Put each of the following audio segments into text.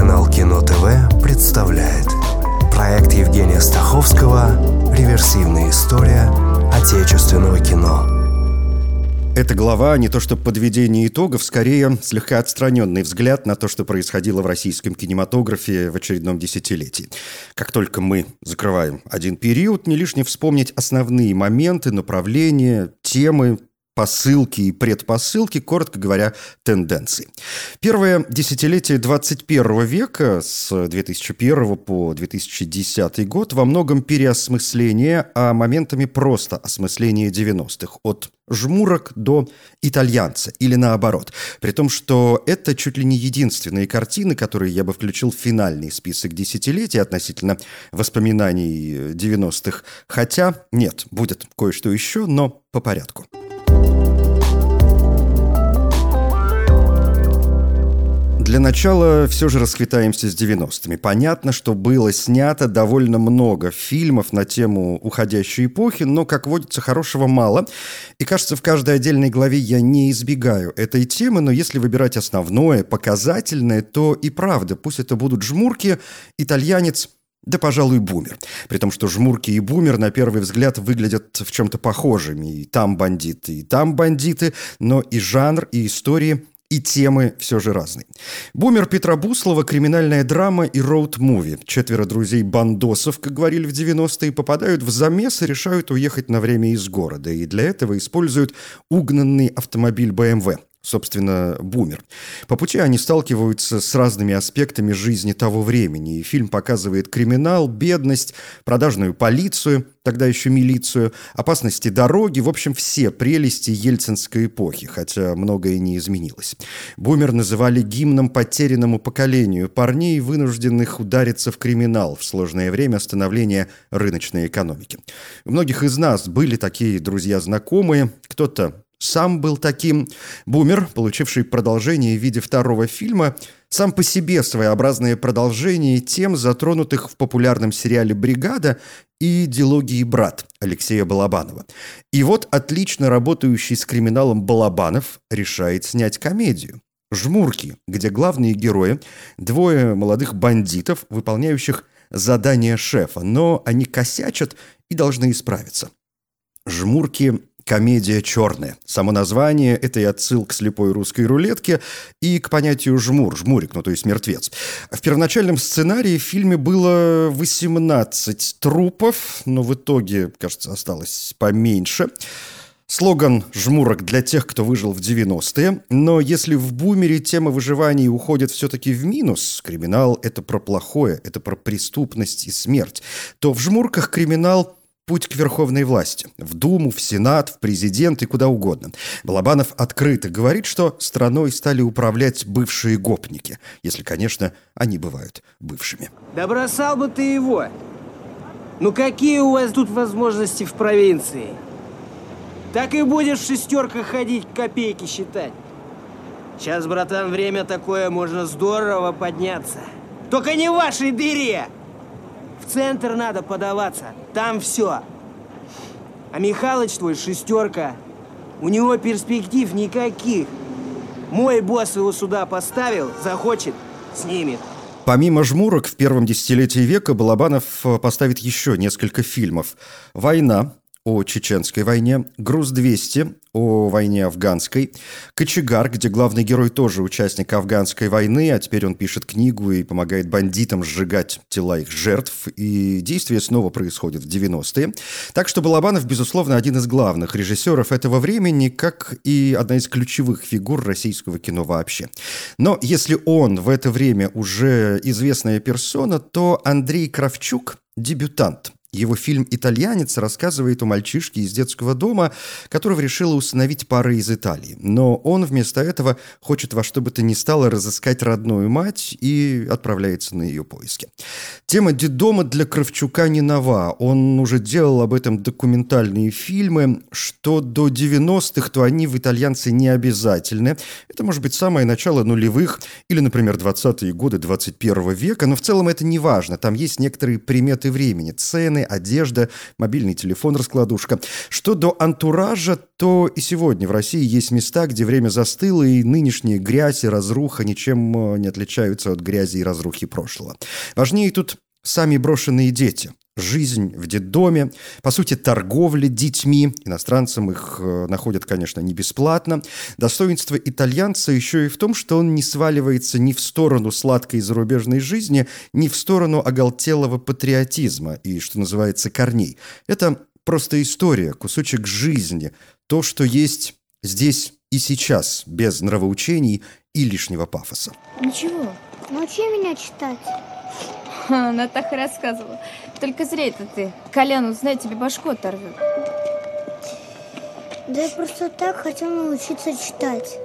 Телеканал Кино ТВ представляет Проект Евгения Стаховского «Реверсивная история отечественного кино» Эта глава не то что подведение итогов, скорее слегка отстраненный взгляд на то, что происходило в российском кинематографе в очередном десятилетии. Как только мы закрываем один период, не лишне вспомнить основные моменты, направления, темы, посылки и предпосылки, коротко говоря, тенденции. Первое десятилетие 21 века с 2001 по 2010 год во многом переосмысление, а моментами просто осмысление 90-х от жмурок до итальянца или наоборот. При том, что это чуть ли не единственные картины, которые я бы включил в финальный список десятилетий относительно воспоминаний 90-х. Хотя, нет, будет кое-что еще, но по порядку. Для начала все же расквитаемся с 90-ми. Понятно, что было снято довольно много фильмов на тему уходящей эпохи, но, как водится, хорошего мало. И, кажется, в каждой отдельной главе я не избегаю этой темы, но если выбирать основное, показательное, то и правда, пусть это будут жмурки, итальянец – да, пожалуй, бумер. При том, что жмурки и бумер на первый взгляд выглядят в чем-то похожими. И там бандиты, и там бандиты, но и жанр, и истории и темы все же разные. «Бумер» Петра Буслова – криминальная драма и роуд-муви. Четверо друзей-бандосов, как говорили в 90-е, попадают в замес и решают уехать на время из города. И для этого используют угнанный автомобиль BMW – собственно, бумер. По пути они сталкиваются с разными аспектами жизни того времени. И фильм показывает криминал, бедность, продажную полицию, тогда еще милицию, опасности дороги, в общем, все прелести ельцинской эпохи, хотя многое не изменилось. Бумер называли гимном потерянному поколению парней, вынужденных удариться в криминал в сложное время становления рыночной экономики. У многих из нас были такие друзья-знакомые, кто-то сам был таким. Бумер, получивший продолжение в виде второго фильма, сам по себе своеобразное продолжение тем, затронутых в популярном сериале «Бригада» и «Дилогии брат» Алексея Балабанова. И вот отлично работающий с криминалом Балабанов решает снять комедию. «Жмурки», где главные герои – двое молодых бандитов, выполняющих задание шефа, но они косячат и должны исправиться. «Жмурки» комедия черная. Само название – это и отсыл к слепой русской рулетке и к понятию «жмур», «жмурик», ну то есть мертвец. В первоначальном сценарии в фильме было 18 трупов, но в итоге, кажется, осталось поменьше. Слоган «Жмурок» для тех, кто выжил в 90-е. Но если в «Бумере» тема выживания уходит все-таки в минус, криминал – это про плохое, это про преступность и смерть, то в «Жмурках» криминал – путь к верховной власти. В Думу, в Сенат, в президент и куда угодно. Балабанов открыто говорит, что страной стали управлять бывшие гопники. Если, конечно, они бывают бывшими. Да бросал бы ты его. Ну какие у вас тут возможности в провинции? Так и будешь в шестерках ходить, копейки считать. Сейчас, братан, время такое, можно здорово подняться. Только не в вашей дыре! В центр надо подаваться, там все. А Михалыч твой шестерка, у него перспектив никаких. Мой босс его сюда поставил, захочет, снимет. Помимо «Жмурок» в первом десятилетии века Балабанов поставит еще несколько фильмов. «Война», о Чеченской войне, «Груз-200» о войне афганской, «Кочегар», где главный герой тоже участник афганской войны, а теперь он пишет книгу и помогает бандитам сжигать тела их жертв, и действие снова происходит в 90-е. Так что Балабанов, безусловно, один из главных режиссеров этого времени, как и одна из ключевых фигур российского кино вообще. Но если он в это время уже известная персона, то Андрей Кравчук – дебютант – его фильм «Итальянец» рассказывает о мальчишке из детского дома, которого решила установить пара из Италии. Но он вместо этого хочет во что бы то ни стало разыскать родную мать и отправляется на ее поиски. Тема детдома для Кравчука не нова. Он уже делал об этом документальные фильмы. Что до 90-х, то они в «Итальянце» не обязательны. Это может быть самое начало нулевых или, например, 20-е годы 21 века, но в целом это не важно. Там есть некоторые приметы времени, цены, стены, одежда, мобильный телефон, раскладушка. Что до антуража, то и сегодня в России есть места, где время застыло, и нынешняя грязь и разруха ничем э, не отличаются от грязи и разрухи прошлого. Важнее тут сами брошенные дети – жизнь в детдоме, по сути, торговля детьми. Иностранцам их э, находят, конечно, не бесплатно. Достоинство итальянца еще и в том, что он не сваливается ни в сторону сладкой зарубежной жизни, ни в сторону оголтелого патриотизма и, что называется, корней. Это просто история, кусочек жизни, то, что есть здесь и сейчас, без нравоучений и лишнего пафоса. Ничего, научи меня читать. Она так и рассказывала. Только зря это ты. Колян узнает, тебе башку оторвет. Да я просто так хотел научиться читать.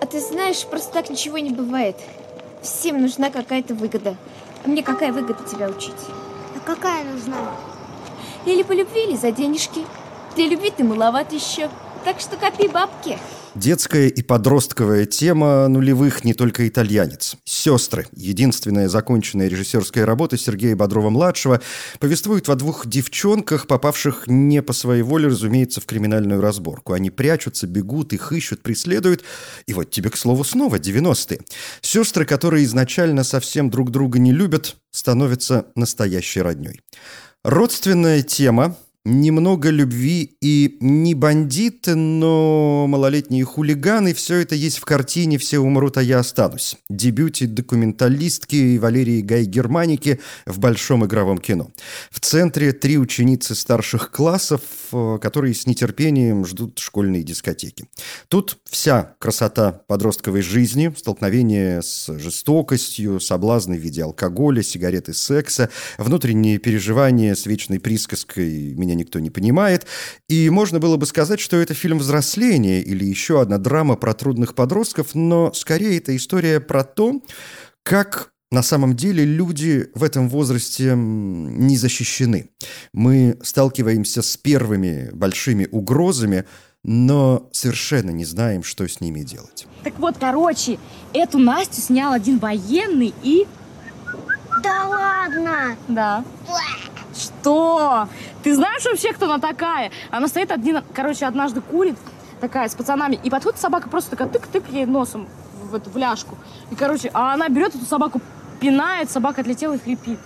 А ты знаешь, просто так ничего не бывает. Всем нужна какая-то выгода. А мне какая выгода тебя учить? А какая нужна? Или по любви, или за денежки. Для любви ты маловат еще. Так что копи бабки. Детская и подростковая тема нулевых не только итальянец. «Сестры» — единственная законченная режиссерская работа Сергея Бодрова-младшего, повествует о двух девчонках, попавших не по своей воле, разумеется, в криминальную разборку. Они прячутся, бегут, их ищут, преследуют. И вот тебе, к слову, снова 90-е. Сестры, которые изначально совсем друг друга не любят, становятся настоящей родней. Родственная тема, немного любви и не бандиты, но малолетние хулиганы. Все это есть в картине «Все умрут, а я останусь». Дебюте документалистки Валерии Гай-Германики в большом игровом кино. В центре три ученицы старших классов, э, которые с нетерпением ждут школьные дискотеки. Тут вся красота подростковой жизни, столкновение с жестокостью, соблазны в виде алкоголя, сигареты, секса, внутренние переживания с вечной присказкой «меня никто не понимает. И можно было бы сказать, что это фильм взросления или еще одна драма про трудных подростков, но скорее это история про то, как на самом деле люди в этом возрасте не защищены. Мы сталкиваемся с первыми большими угрозами, но совершенно не знаем, что с ними делать. Так вот, короче, эту Настю снял один военный и... Да ладно! Да. Что? Ты знаешь вообще, кто она такая? Она стоит один, короче, однажды курит, такая, с пацанами, и подходит собака просто такая тык-тык ей носом в эту в ляжку. И, короче, а она берет эту собаку, пинает, собака отлетела и хрипит.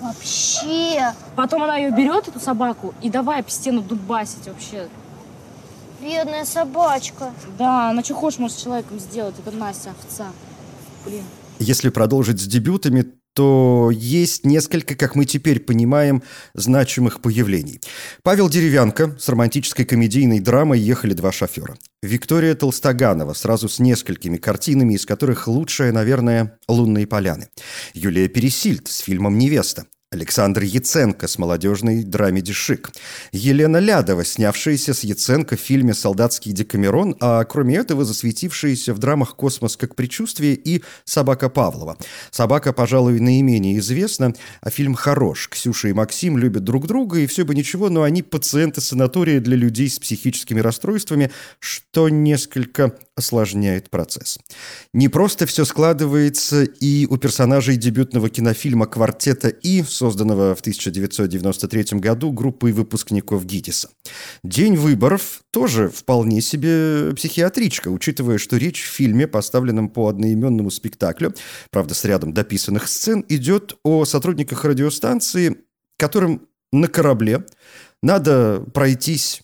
Вообще. Потом она ее берет, эту собаку, и давай об стену дубасить вообще. Бедная собачка. Да, она что хочешь может с человеком сделать, это Настя, овца. Блин. Если продолжить с дебютами, то есть несколько, как мы теперь понимаем, значимых появлений. Павел Деревянко с романтической комедийной драмой «Ехали два шофера». Виктория Толстоганова сразу с несколькими картинами, из которых лучшая, наверное, «Лунные поляны». Юлия Пересильд с фильмом «Невеста». Александр Яценко с молодежной драмеди «Шик». Елена Лядова, снявшаяся с Яценко в фильме «Солдатский Декамерон», а кроме этого засветившаяся в драмах «Космос как предчувствие» и «Собака Павлова». «Собака», пожалуй, наименее известна, а фильм хорош. Ксюша и Максим любят друг друга, и все бы ничего, но они пациенты санатория для людей с психическими расстройствами, что несколько осложняет процесс. Не просто все складывается и у персонажей дебютного кинофильма «Квартета И» созданного в 1993 году группой выпускников ГИТИСа. День выборов тоже вполне себе психиатричка, учитывая, что речь в фильме, поставленном по одноименному спектаклю, правда, с рядом дописанных сцен, идет о сотрудниках радиостанции, которым на корабле надо пройтись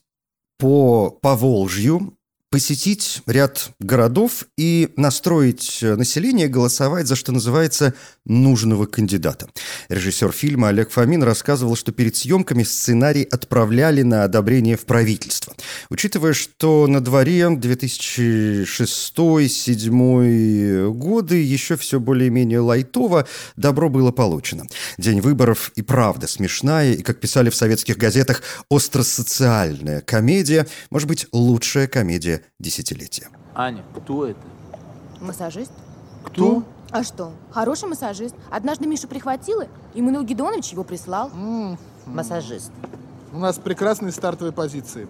по Поволжью, посетить ряд городов и настроить население голосовать за, что называется, нужного кандидата. Режиссер фильма Олег Фомин рассказывал, что перед съемками сценарий отправляли на одобрение в правительство. Учитывая, что на дворе 2006-2007 годы еще все более-менее лайтово, добро было получено. День выборов и правда смешная, и, как писали в советских газетах, остросоциальная комедия, может быть, лучшая комедия десятилетия. Аня, кто это? Массажист? Кто? А что? Хороший массажист. Однажды Мишу прихватила, и Манил Гедонович его прислал. Массажист. У нас прекрасные стартовые позиции.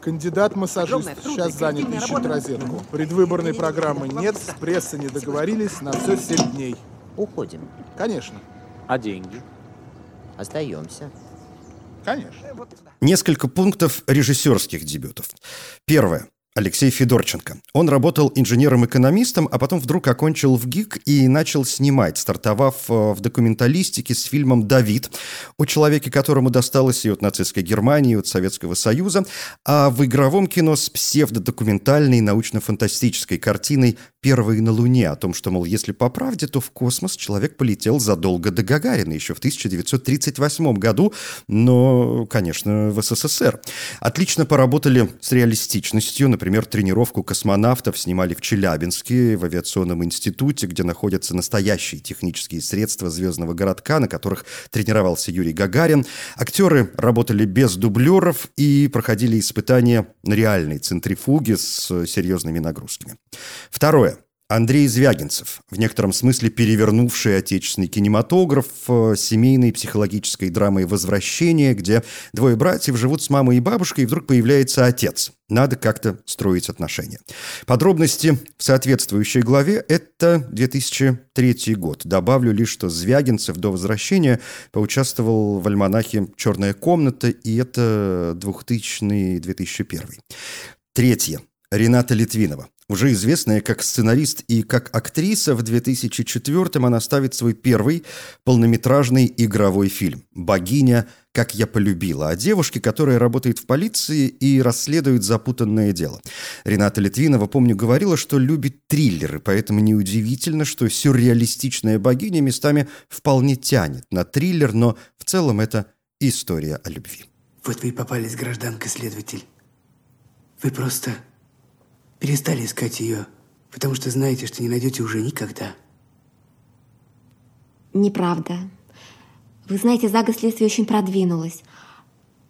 Кандидат-массажист сейчас занят, ищет розетку. Предвыборной программы нет, с прессой не договорились, на все 7 дней. Уходим. Конечно. А деньги? Остаемся. Конечно. Несколько пунктов режиссерских дебютов. Первое. Алексей Федорченко. Он работал инженером-экономистом, а потом вдруг окончил в ГИК и начал снимать, стартовав э, в документалистике с фильмом «Давид» о человеке, которому досталось и от нацистской Германии, и от Советского Союза, а в игровом кино с псевдодокументальной научно-фантастической картиной «Первые на Луне» о том, что, мол, если по правде, то в космос человек полетел задолго до Гагарина, еще в 1938 году, но, конечно, в СССР. Отлично поработали с реалистичностью, например, Например, тренировку космонавтов снимали в Челябинске, в авиационном институте, где находятся настоящие технические средства звездного городка, на которых тренировался Юрий Гагарин. Актеры работали без дублеров и проходили испытания на реальной центрифуге с серьезными нагрузками. Второе. Андрей Звягинцев, в некотором смысле перевернувший отечественный кинематограф э, семейной психологической драмой «Возвращение», где двое братьев живут с мамой и бабушкой, и вдруг появляется отец. Надо как-то строить отношения. Подробности в соответствующей главе – это 2003 год. Добавлю лишь, что Звягинцев до возвращения поучаствовал в альманахе «Черная комната», и это 2000-2001. Третье. Рената Литвинова. Уже известная как сценарист и как актриса, в 2004-м она ставит свой первый полнометражный игровой фильм «Богиня. Как я полюбила» о девушке, которая работает в полиции и расследует запутанное дело. Рената Литвинова, помню, говорила, что любит триллеры, поэтому неудивительно, что сюрреалистичная богиня местами вполне тянет на триллер, но в целом это история о любви. Вот вы и попались, гражданка-следователь. Вы просто перестали искать ее, потому что знаете, что не найдете уже никогда. Неправда. Вы знаете, за год следствие очень продвинулось.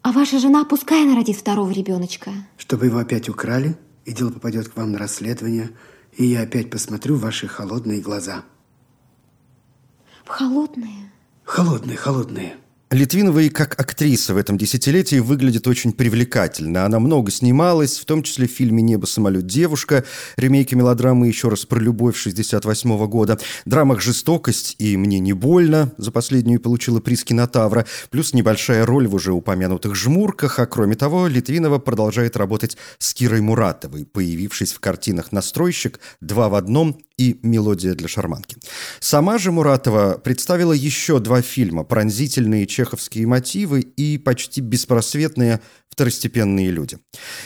А ваша жена пускай она родит второго ребеночка. Чтобы его опять украли, и дело попадет к вам на расследование, и я опять посмотрю в ваши холодные глаза. В холодные? Холодные, холодные. Литвинова и как актриса в этом десятилетии выглядит очень привлекательно. Она много снималась, в том числе в фильме «Небо, самолет, девушка», ремейке мелодрамы «Еще раз про любовь» 68 года, драмах «Жестокость» и «Мне не больно» за последнюю получила приз кинотавра, плюс небольшая роль в уже упомянутых «Жмурках», а кроме того, Литвинова продолжает работать с Кирой Муратовой, появившись в картинах «Настройщик», «Два в одном» и «Мелодия для шарманки». Сама же Муратова представила еще два фильма «Пронзительные чеховские мотивы» и «Почти беспросветные второстепенные люди».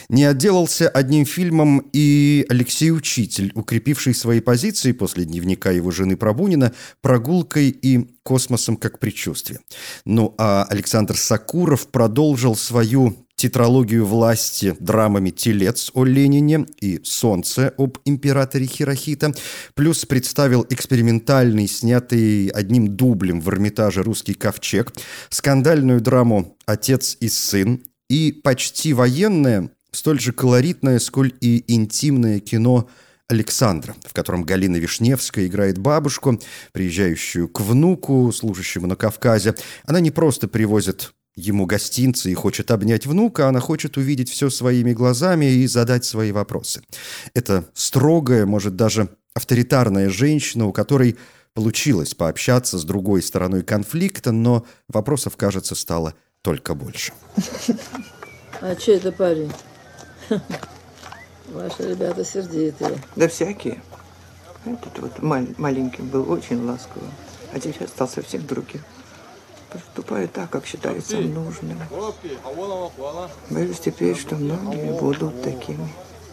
Не отделался одним фильмом и Алексей Учитель, укрепивший свои позиции после дневника его жены Пробунина «Прогулкой» и «Космосом как предчувствие». Ну а Александр Сакуров продолжил свою тетралогию власти драмами «Телец» о Ленине и «Солнце» об императоре Хирохита, плюс представил экспериментальный, снятый одним дублем в Эрмитаже «Русский ковчег», скандальную драму «Отец и сын» и почти военное, столь же колоритное, сколь и интимное кино Александра, в котором Галина Вишневская играет бабушку, приезжающую к внуку, служащему на Кавказе. Она не просто привозит ему гостинцы и хочет обнять внука, она хочет увидеть все своими глазами и задать свои вопросы. Это строгая, может даже авторитарная женщина, у которой получилось пообщаться с другой стороной конфликта, но вопросов, кажется, стало только больше. А че это парень? Ваши ребята сердитые. Да всякие. Этот вот маленький был очень ласковый, а теперь стал совсем другим. Поступаю так, как считается нужным. Боюсь теперь, что многие будут такими.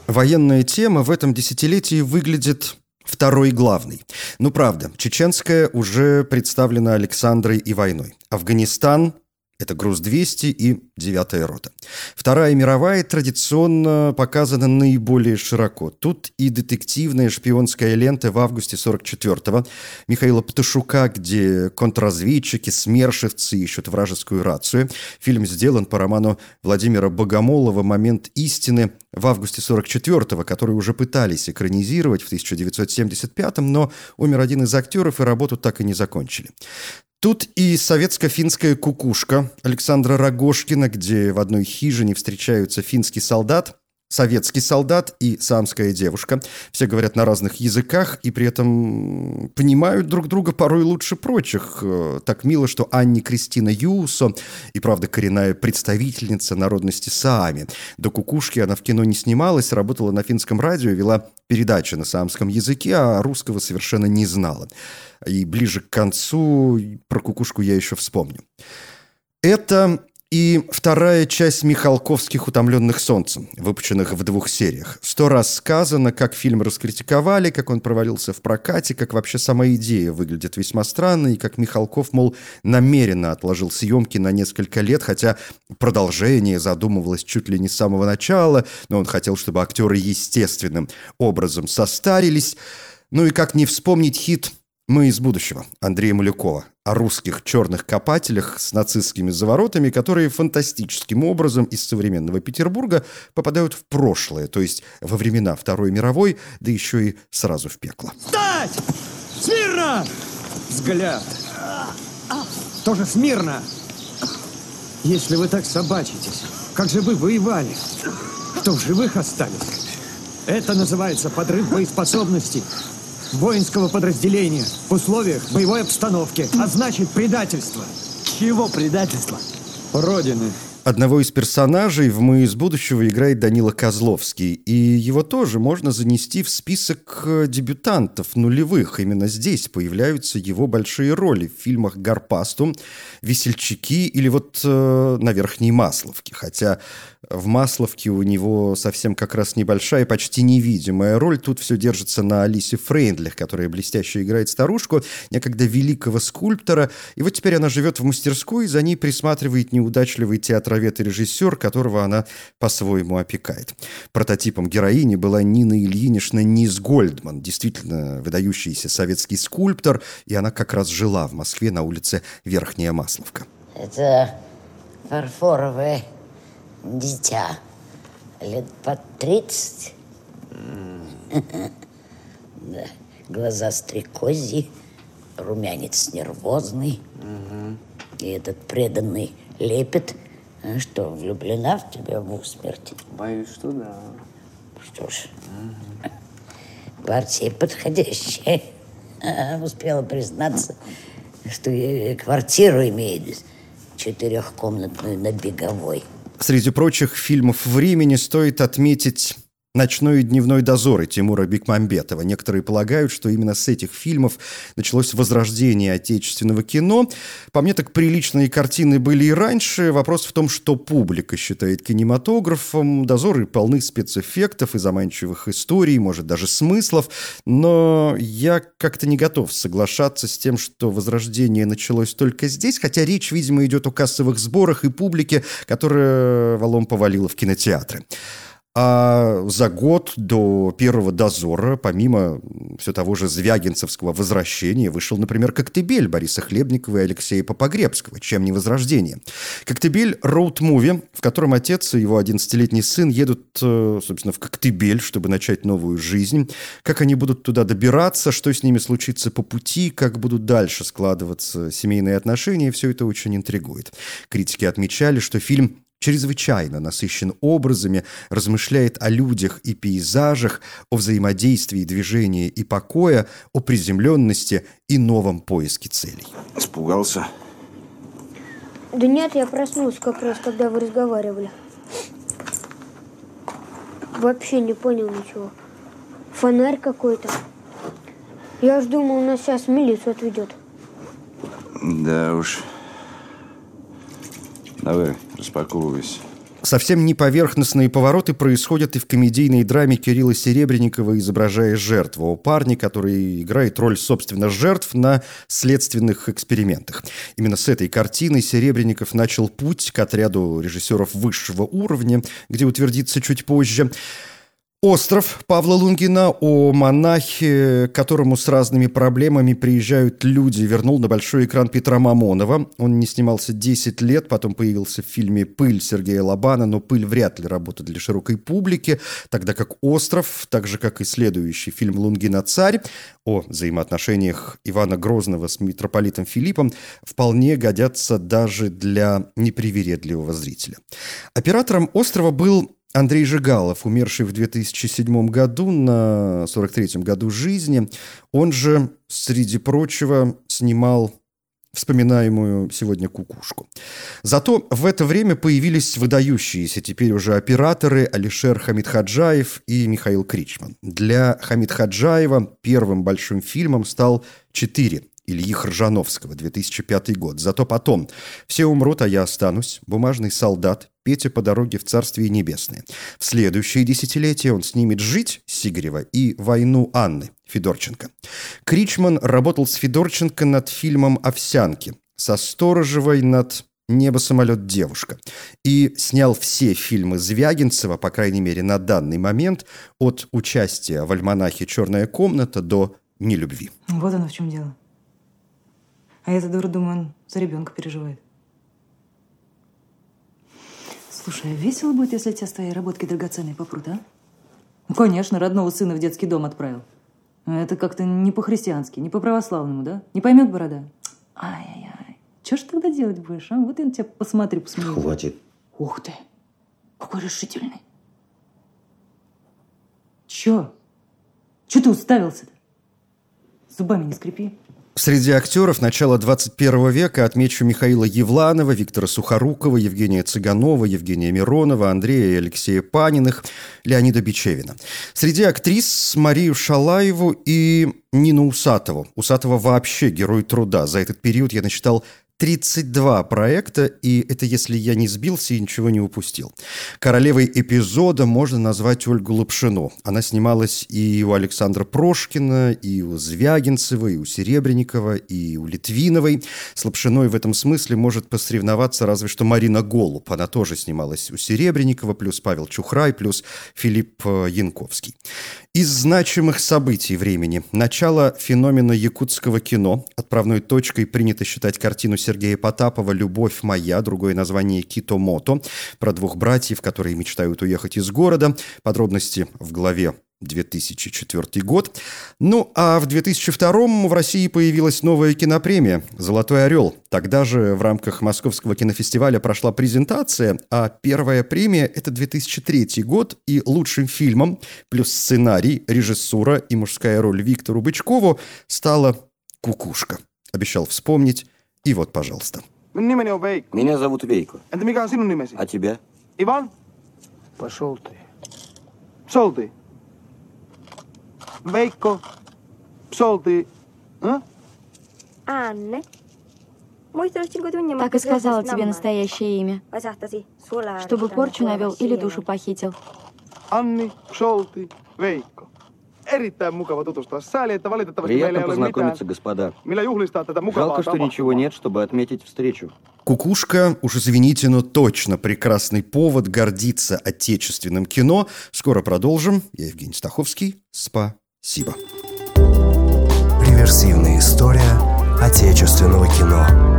Военная тема в этом десятилетии выглядит второй главной. Ну, правда, чеченская уже представлена Александрой и войной. Афганистан это «Груз-200» и «Девятая рота». Вторая мировая традиционно показана наиболее широко. Тут и детективная шпионская лента в августе 44-го Михаила Пташука, где контрразведчики, смершевцы ищут вражескую рацию. Фильм сделан по роману Владимира Богомолова «Момент истины» в августе 44-го, который уже пытались экранизировать в 1975-м, но умер один из актеров, и работу так и не закончили. Тут и советско-финская кукушка Александра Рогошкина, где в одной хижине встречаются финский солдат, советский солдат и самская девушка. Все говорят на разных языках и при этом понимают друг друга порой лучше прочих. Э, так мило, что Анни Кристина Юсо, и правда коренная представительница народности Саами. До кукушки она в кино не снималась, работала на финском радио, вела передачи на самском языке, а русского совершенно не знала. И ближе к концу про кукушку я еще вспомню. Это и вторая часть Михалковских «Утомленных солнцем», выпущенных в двух сериях. Сто раз сказано, как фильм раскритиковали, как он провалился в прокате, как вообще сама идея выглядит весьма странно, и как Михалков, мол, намеренно отложил съемки на несколько лет, хотя продолжение задумывалось чуть ли не с самого начала, но он хотел, чтобы актеры естественным образом состарились. Ну и как не вспомнить хит «Мы из будущего» Андрея Малюкова о русских черных копателях с нацистскими заворотами, которые фантастическим образом из современного Петербурга попадают в прошлое, то есть во времена Второй мировой, да еще и сразу в пекло. Встать! Смирно! Взгляд. Тоже смирно. Если вы так собачитесь, как же вы воевали? Кто в живых остались? Это называется подрыв боеспособности воинского подразделения в условиях боевой обстановки, а значит предательство. Чего предательство? Родины. Одного из персонажей в «Мы из будущего» играет Данила Козловский, и его тоже можно занести в список э, дебютантов нулевых. Именно здесь появляются его большие роли в фильмах «Гарпастум», «Весельчаки» или вот э, «На верхней Масловке». Хотя в Масловке у него совсем как раз небольшая, почти невидимая роль. Тут все держится на Алисе Фрейндлих, которая блестяще играет старушку, некогда великого скульптора. И вот теперь она живет в мастерской, и за ней присматривает неудачливый театровед и режиссер, которого она по-своему опекает. Прототипом героини была Нина Ильинична Низ Гольдман, действительно выдающийся советский скульптор, и она как раз жила в Москве на улице Верхняя Масловка. Это фарфоровая дитя, лет под тридцать. Да, глаза стрекози, румянец нервозный. И этот преданный лепет, а что, влюблена в тебя в усмерть? Боюсь, что да. Что ж, партия подходящая. Успела признаться, что квартиру имеет четырехкомнатную на Беговой. Среди прочих фильмов времени стоит отметить «Ночной и дневной дозоры» Тимура Бекмамбетова. Некоторые полагают, что именно с этих фильмов началось возрождение отечественного кино. По мне, так приличные картины были и раньше. Вопрос в том, что публика считает кинематографом. Дозоры полны спецэффектов и заманчивых историй, может, даже смыслов. Но я как-то не готов соглашаться с тем, что возрождение началось только здесь, хотя речь, видимо, идет о кассовых сборах и публике, которая валом повалила в кинотеатры. А за год до первого дозора, помимо все того же Звягинцевского возвращения, вышел, например, «Коктебель» Бориса Хлебникова и Алексея Попогребского, чем не возрождение. «Коктебель» — роуд-муви, в котором отец и его 11-летний сын едут, э, собственно, в Коктебель, чтобы начать новую жизнь. Как они будут туда добираться, что с ними случится по пути, как будут дальше складываться семейные отношения, все это очень интригует. Критики отмечали, что фильм чрезвычайно насыщен образами, размышляет о людях и пейзажах, о взаимодействии движения и покоя, о приземленности и новом поиске целей. Испугался? Да нет, я проснулся как раз, когда вы разговаривали. Вообще не понял ничего. Фонарь какой-то. Я уж думал, нас сейчас милицию отведет. Да уж. Давай, распаковывайся. Совсем неповерхностные повороты происходят и в комедийной драме Кирилла Серебренникова «Изображая жертву» о парне, который играет роль, собственно, жертв на следственных экспериментах. Именно с этой картиной Серебренников начал путь к отряду режиссеров высшего уровня, где утвердится чуть позже. Остров Павла Лунгина о монахе, к которому с разными проблемами приезжают люди, вернул на большой экран Петра Мамонова. Он не снимался 10 лет, потом появился в фильме «Пыль» Сергея Лобана, но «Пыль» вряд ли работает для широкой публики, тогда как «Остров», так же как и следующий фильм «Лунгина царь» о взаимоотношениях Ивана Грозного с митрополитом Филиппом вполне годятся даже для непривередливого зрителя. Оператором «Острова» был Андрей Жигалов, умерший в 2007 году на 43-м году жизни, он же, среди прочего, снимал вспоминаемую сегодня кукушку. Зато в это время появились выдающиеся теперь уже операторы Алишер Хамидхаджаев и Михаил Кричман. Для Хамидхаджаева первым большим фильмом стал «Четыре» Ильи Хржановского, 2005 год. Зато потом «Все умрут, а я останусь», «Бумажный солдат», «Петя по дороге в Царствие Небесное». В следующие десятилетия он снимет «Жить» Сигарева и «Войну Анны» Федорченко. Кричман работал с Федорченко над фильмом «Овсянки», со Сторожевой над «Небо, самолет, девушка». И снял все фильмы Звягинцева, по крайней мере, на данный момент, от участия в альманахе «Черная комната» до «Нелюбви». Вот оно в чем дело. А я-то дура думаю, он за ребенка переживает. Слушай, а весело будет, если тебя с твоей работки драгоценной попрут, а? Ну, конечно, родного сына в детский дом отправил. Это как-то не по-христиански, не по-православному, да? Не поймет борода? Ай-яй-яй. Что ж тогда делать будешь, а? Вот я на тебя посмотрю, посмотрю. Хватит. Ух ты, какой решительный. Чё? Чё ты уставился-то? Зубами не скрипи. Среди актеров начала 21 века отмечу Михаила Евланова, Виктора Сухорукова, Евгения Цыганова, Евгения Миронова, Андрея и Алексея Паниных, Леонида Бичевина. Среди актрис Марию Шалаеву и Нину Усатову. Усатова вообще герой труда. За этот период я насчитал 32 проекта, и это если я не сбился и ничего не упустил. Королевой эпизода можно назвать Ольгу Лапшину. Она снималась и у Александра Прошкина, и у Звягинцева, и у Серебренникова, и у Литвиновой. С Лапшиной в этом смысле может посоревноваться разве что Марина Голуб. Она тоже снималась у Серебренникова, плюс Павел Чухрай, плюс Филипп э, Янковский. Из значимых событий времени. Начало феномена якутского кино. Отправной точкой принято считать картину Сергея Потапова «Любовь моя», другое название «Кито-мото», про двух братьев, которые мечтают уехать из города. Подробности в главе 2004 год. Ну, а в 2002 в России появилась новая кинопремия «Золотой орел». Тогда же в рамках Московского кинофестиваля прошла презентация, а первая премия – это 2003 год, и лучшим фильмом, плюс сценарий, режиссура и мужская роль Виктору Бычкову стала «Кукушка». Обещал вспомнить, и вот, пожалуйста. Меня зовут Вейко. А тебя? Иван? Пошел ты. Пшел ты. Veikko, пшел ты, а? Анне. Так и сказала тебе настоящее имя. Чтобы порчу навел или душу похитил. Анни, пшел ты, Veikko. Erittäin mukava tutustua. Sääli, että valitettavasti meillä Приятно познакомиться, mitään, господа. millä juhlistaa tätä mukavaa Жалко, что ничего нет, чтобы отметить встречу. Кукушка, уж извините, но точно прекрасный повод гордиться отечественным кино. Скоро продолжим. Я Евгений Стаховский. Спасибо. Реверсивная история отечественного кино.